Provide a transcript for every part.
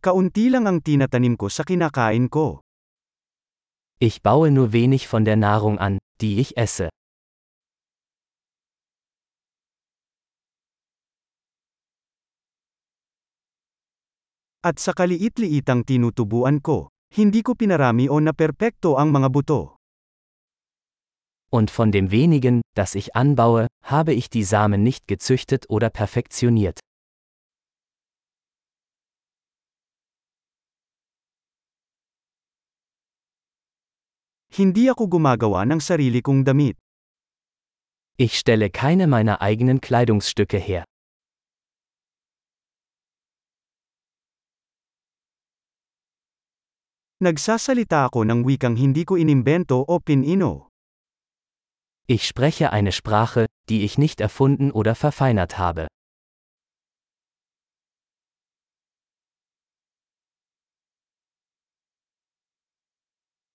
Kaunti lang ang tinatanim ko sa kinakain ko. Ich baue nur wenig von der Nahrung an, die ich esse. At sa kaliit-liitang tinutubuan ko, hindi ko pinarami o naperpekto ang mga buto. Und von dem wenigen, das ich anbaue, habe ich die Samen nicht gezüchtet oder perfektioniert. Hindi ako gumagawa ng sarili kong damit. Ich stelle keine meiner eigenen Kleidungsstücke her. Nagsasalita ako ng wikang hindi ko inimbento o pinino. Ich spreche eine Sprache, die ich nicht erfunden oder verfeinert habe.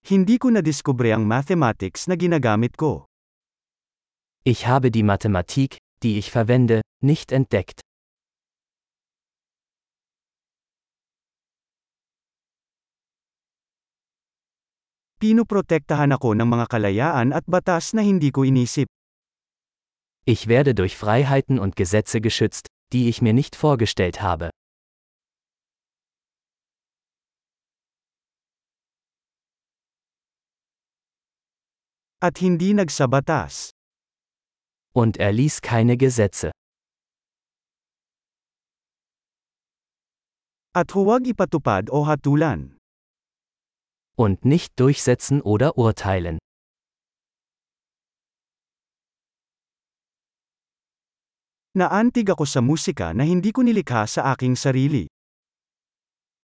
Hindi ko nadiskubre ang mathematics na ginagamit ko. Ich habe die Mathematik, die ich verwende, nicht entdeckt. Pinoprotektahan ako ng mga kalayaan at batas na hindi ko inisip. Ich werde durch Freiheiten und Gesetze geschützt, die ich mir nicht vorgestellt habe. At hindi nagsabatas. Und er ließ keine Gesetze. At huwag ipatupad o hatulan. Und nicht durchsetzen oder urteilen. Naantig ako sa musika na hindi ko nilikha sa aking sarili.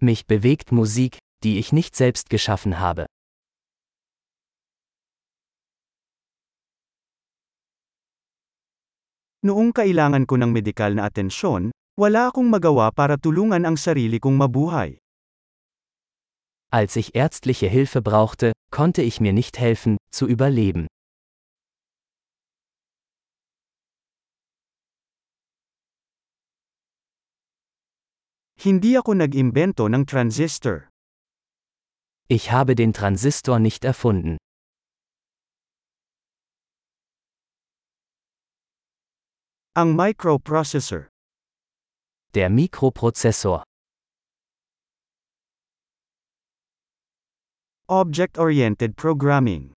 Mich bewegt Musik, die ich nicht selbst geschaffen habe. Noong kailangan ko ng medikal na atensyon, wala akong magawa para tulungan ang sarili kong mabuhay. Als ich ärztliche Hilfe brauchte, konnte ich mir nicht helfen, zu überleben. Hindi ako nag-imbento ng transistor. Ich habe den Transistor nicht erfunden. Ang microprocessor. Der Mikroprozessor. Object-oriented programming.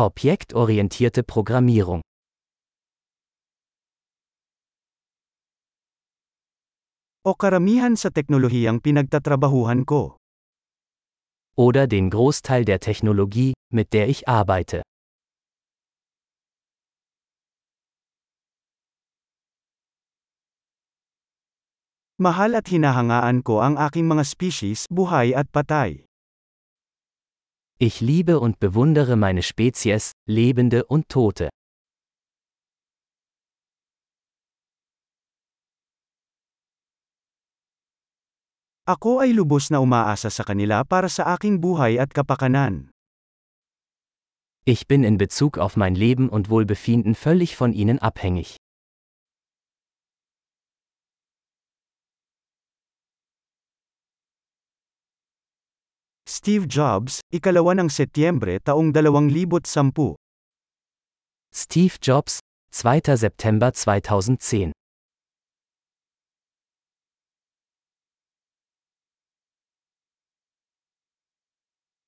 Objektorientierte Programmierung. O karamihan sa teknolohiyang pinagtatrabahuhan ko. Oder den Großteil der Technologie, mit der ich arbeite. Mahal at hinahangaan ko ang aking mga species, buhay at patay. Ich liebe und bewundere meine Spezies, Lebende und Tote. Ako ay lubos na umaasa sa kanila para sa aking buhay at kapakanan. Ich bin in Bezug auf mein Leben und Wohlbefinden völlig von ihnen abhängig. Steve Jobs, ikalawa ng Setyembre taong 2010. Steve Jobs, 2. September 2010